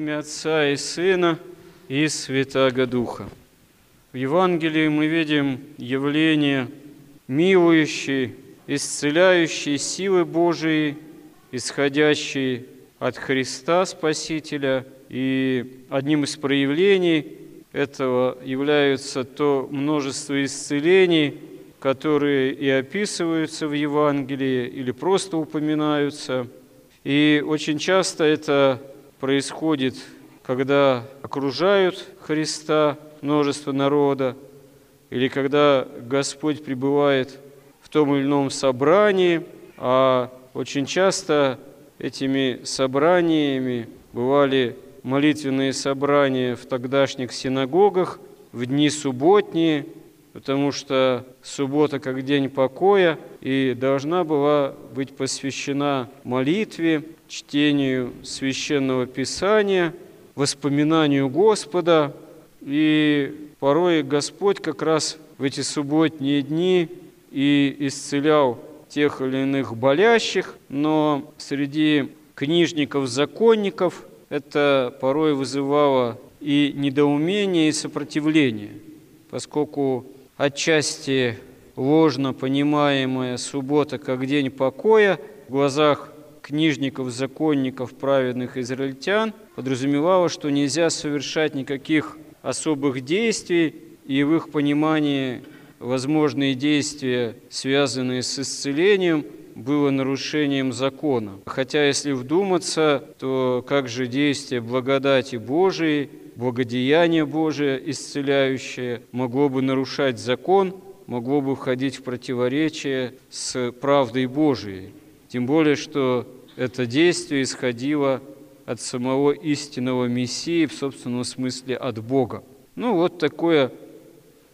имя Отца и Сына и Святаго Духа. В Евангелии мы видим явление милующей, исцеляющей силы Божией, исходящей от Христа Спасителя. И одним из проявлений этого являются то множество исцелений, которые и описываются в Евангелии или просто упоминаются. И очень часто это происходит, когда окружают Христа множество народа, или когда Господь пребывает в том или ином собрании, а очень часто этими собраниями бывали молитвенные собрания в тогдашних синагогах в дни субботние, потому что суббота как день покоя и должна была быть посвящена молитве, чтению священного писания, воспоминанию Господа. И порой Господь как раз в эти субботние дни и исцелял тех или иных болящих, но среди книжников-законников это порой вызывало и недоумение, и сопротивление, поскольку отчасти ложно понимаемая суббота как день покоя в глазах книжников, законников, праведных израильтян подразумевала, что нельзя совершать никаких особых действий, и в их понимании возможные действия, связанные с исцелением, было нарушением закона. Хотя, если вдуматься, то как же действие благодати Божией, благодеяние Божие исцеляющее могло бы нарушать закон, могло бы входить в противоречие с правдой Божией. Тем более, что это действие исходило от самого истинного Мессии, в собственном смысле от Бога. Ну вот такое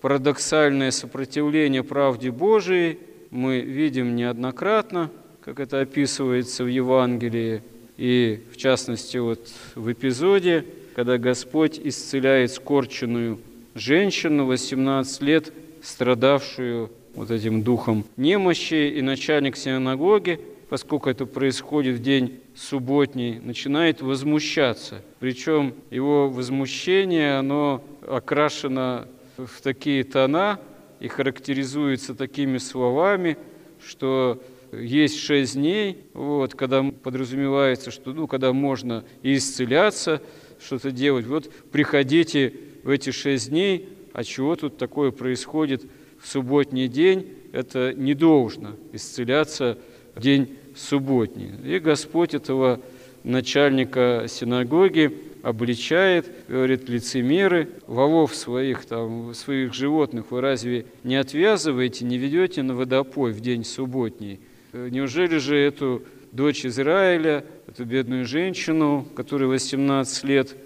парадоксальное сопротивление правде Божией мы видим неоднократно, как это описывается в Евангелии, и в частности вот в эпизоде, когда Господь исцеляет скорченную женщину 18 лет, страдавшую вот этим духом немощи, и начальник синагоги, поскольку это происходит в день субботний, начинает возмущаться. Причем его возмущение, оно окрашено в такие тона и характеризуется такими словами, что есть шесть дней, вот, когда подразумевается, что ну, когда можно исцеляться, что-то делать. Вот приходите в эти шесть дней, а чего тут такое происходит в субботний день, это не должно исцеляться в день субботний. И Господь этого начальника синагоги обличает, говорит, лицемеры, волов своих, там, своих животных вы разве не отвязываете, не ведете на водопой в день субботний? Неужели же эту дочь Израиля, эту бедную женщину, которой 18 лет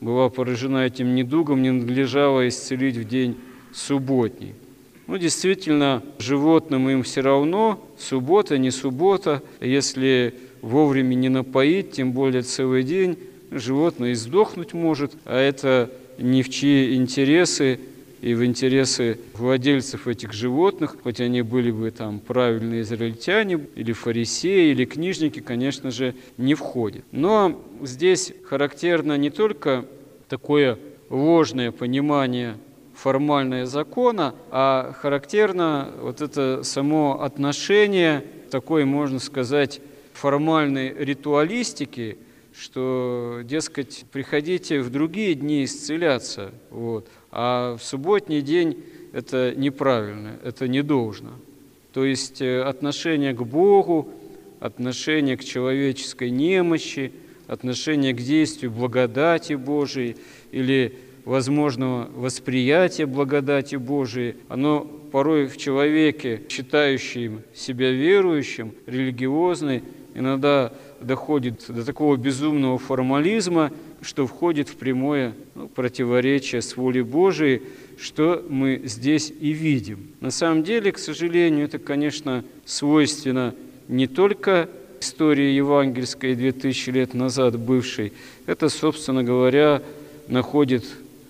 была поражена этим недугом, не надлежало исцелить в день субботний? Ну, действительно, животным им все равно, суббота, не суббота, если вовремя не напоить, тем более целый день, животное и сдохнуть может, а это ни в чьи интересы и в интересы владельцев этих животных, хоть они были бы там правильные израильтяне, или фарисеи, или книжники, конечно же, не входит. Но здесь характерно не только такое ложное понимание формальное закона, а характерно вот это само отношение такой, можно сказать, формальной ритуалистики, что, дескать, приходите в другие дни исцеляться, вот, а в субботний день это неправильно, это не должно. То есть э, отношение к Богу, отношение к человеческой немощи, отношение к действию благодати Божией или возможного восприятия благодати Божией, оно порой в человеке, считающем себя верующим, религиозный, иногда доходит до такого безумного формализма, что входит в прямое ну, противоречие с волей Божией, что мы здесь и видим. На самом деле, к сожалению, это, конечно, свойственно не только истории евангельской 2000 лет назад бывшей, это, собственно говоря, находит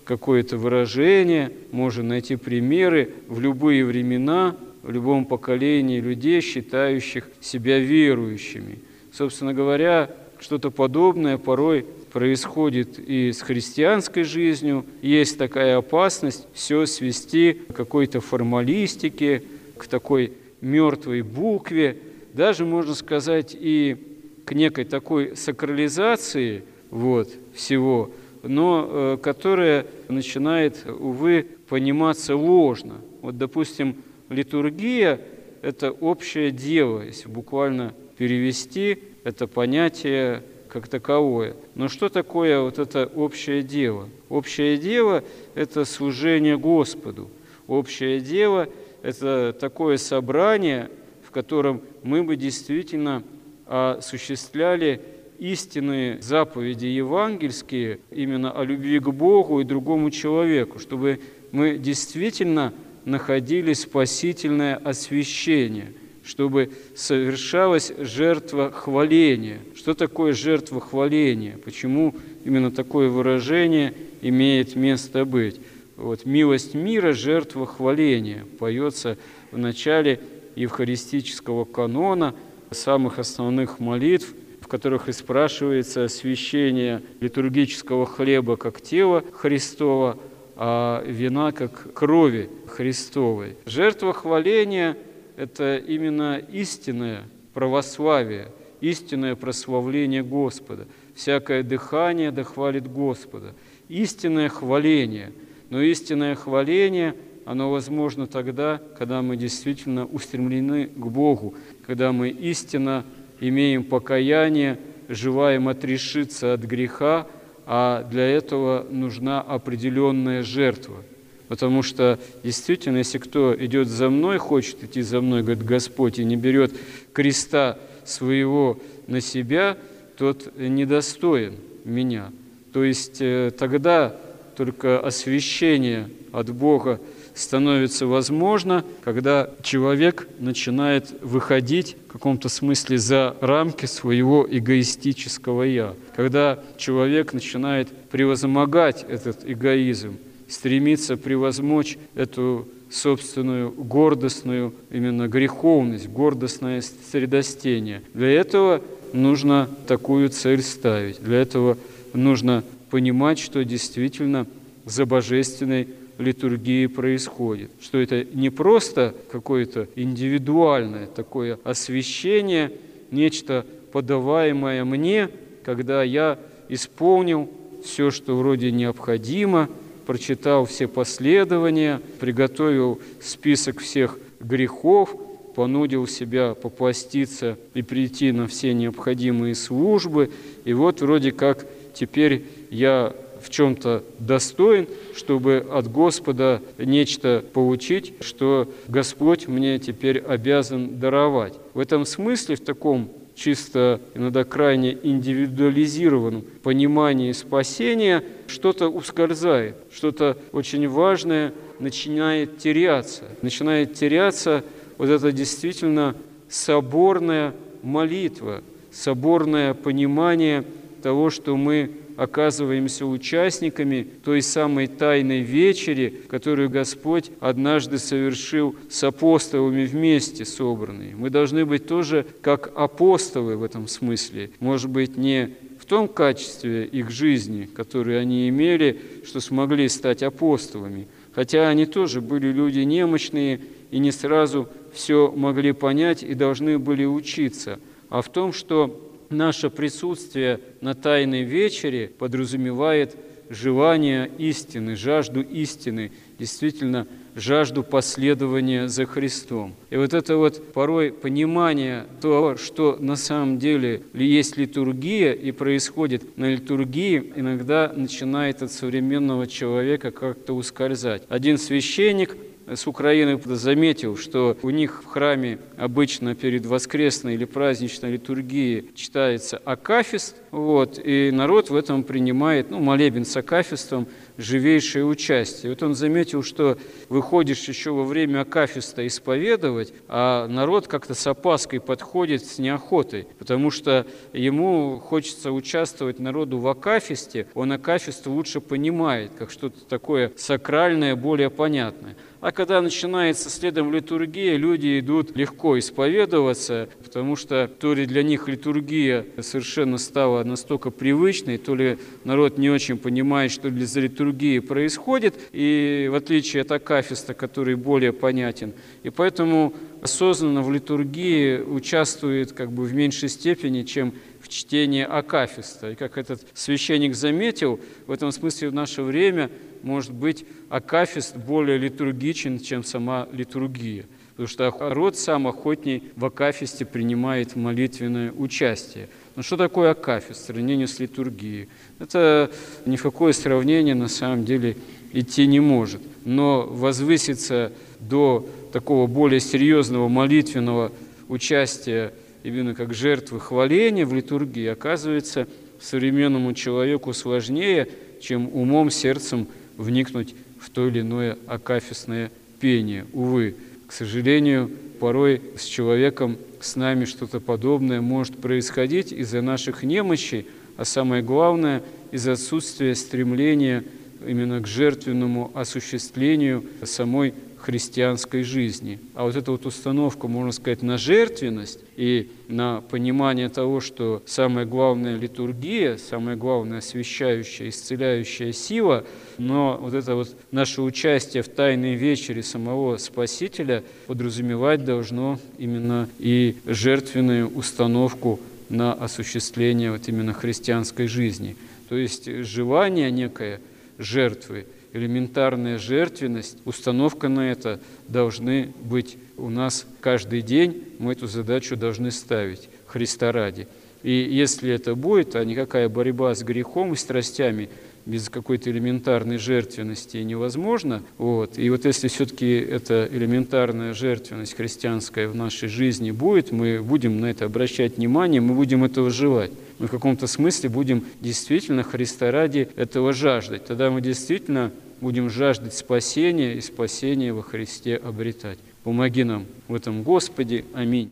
какое-то выражение, можно найти примеры в любые времена, в любом поколении людей, считающих себя верующими. Собственно говоря, что-то подобное порой происходит и с христианской жизнью. Есть такая опасность все свести к какой-то формалистике, к такой мертвой букве, даже, можно сказать, и к некой такой сакрализации вот, всего, но э, которая начинает, увы, пониматься ложно. Вот, допустим, литургия – это общее дело, если буквально перевести это понятие как таковое. Но что такое вот это общее дело? Общее дело – это служение Господу. Общее дело – это такое собрание, в котором мы бы действительно осуществляли истинные заповеди евангельские именно о любви к Богу и другому человеку, чтобы мы действительно находили спасительное освящение, чтобы совершалась жертва хваления. Что такое жертва хваления? Почему именно такое выражение имеет место быть? Вот, «Милость мира – жертва хваления» поется в начале евхаристического канона, самых основных молитв, в которых и спрашивается освящение литургического хлеба как тела Христова, а вина как крови Христовой. Жертва хваления – это именно истинное православие, истинное прославление Господа. Всякое дыхание дохвалит Господа. Истинное хваление. Но истинное хваление – оно возможно тогда, когда мы действительно устремлены к Богу, когда мы истинно имеем покаяние, желаем отрешиться от греха, а для этого нужна определенная жертва. Потому что действительно, если кто идет за мной, хочет идти за мной, говорит Господь, и не берет креста своего на себя, тот недостоин меня. То есть э, тогда только освящение от Бога становится возможно, когда человек начинает выходить в каком-то смысле за рамки своего эгоистического «я», когда человек начинает превозмогать этот эгоизм, стремиться превозмочь эту собственную гордостную именно греховность, гордостное средостение. Для этого нужно такую цель ставить. Для этого нужно понимать, что действительно за божественной литургии происходит. Что это не просто какое-то индивидуальное такое освящение, нечто подаваемое мне, когда я исполнил все, что вроде необходимо, прочитал все последования, приготовил список всех грехов, понудил себя попаститься и прийти на все необходимые службы. И вот вроде как теперь я в чем-то достоин, чтобы от Господа нечто получить, что Господь мне теперь обязан даровать. В этом смысле, в таком чисто иногда крайне индивидуализированном понимании спасения, что-то ускользает, что-то очень важное начинает теряться. Начинает теряться вот это действительно соборная молитва, соборное понимание того, что мы оказываемся участниками той самой тайной вечери, которую Господь однажды совершил с апостолами вместе собранные. Мы должны быть тоже как апостолы в этом смысле. Может быть, не в том качестве их жизни, которые они имели, что смогли стать апостолами, хотя они тоже были люди немощные и не сразу все могли понять и должны были учиться, а в том, что наше присутствие на Тайной вечере подразумевает желание истины, жажду истины, действительно жажду последования за Христом. И вот это вот порой понимание того, что на самом деле есть литургия и происходит на литургии, иногда начинает от современного человека как-то ускользать. Один священник с Украины заметил, что у них в храме обычно перед воскресной или праздничной литургией читается акафист, вот, и народ в этом принимает, ну, молебен с акафистом, живейшее участие. Вот он заметил, что выходишь еще во время акафиста исповедовать, а народ как-то с опаской подходит с неохотой, потому что ему хочется участвовать народу в акафисте, он акафист лучше понимает, как что-то такое сакральное, более понятное. А когда начинается следом литургия, люди идут легко исповедоваться, потому что то ли для них литургия совершенно стала настолько привычной, то ли народ не очень понимает, что за литургией происходит, и в отличие от Акафиста, который более понятен. И поэтому осознанно в литургии участвует как бы в меньшей степени, чем в чтении Акафиста. И как этот священник заметил, в этом смысле в наше время – может быть, акафист более литургичен, чем сама литургия. Потому что род сам охотней в акафисте принимает молитвенное участие. Но что такое акафист в сравнении с литургией? Это ни в какое сравнение на самом деле идти не может. Но возвыситься до такого более серьезного молитвенного участия именно как жертвы хваления в литургии оказывается современному человеку сложнее, чем умом, сердцем вникнуть в то или иное акафистное пение. Увы, к сожалению, порой с человеком, с нами что-то подобное может происходить из-за наших немощей, а самое главное – из-за отсутствия стремления именно к жертвенному осуществлению самой христианской жизни. А вот эта вот установка, можно сказать, на жертвенность и на понимание того, что самая главная литургия, самая главная освящающая, исцеляющая сила, но вот это вот наше участие в тайной вечере самого Спасителя подразумевать должно именно и жертвенную установку на осуществление вот именно христианской жизни. То есть желание некое жертвы – элементарная жертвенность, установка на это должны быть у нас каждый день. Мы эту задачу должны ставить Христа ради. И если это будет, а никакая борьба с грехом и страстями без какой-то элементарной жертвенности невозможно. Вот. И вот если все-таки эта элементарная жертвенность христианская в нашей жизни будет, мы будем на это обращать внимание, мы будем этого желать. Мы в каком-то смысле будем действительно Христа ради этого жаждать. Тогда мы действительно будем жаждать спасения и спасения во Христе обретать. Помоги нам в этом, Господи. Аминь.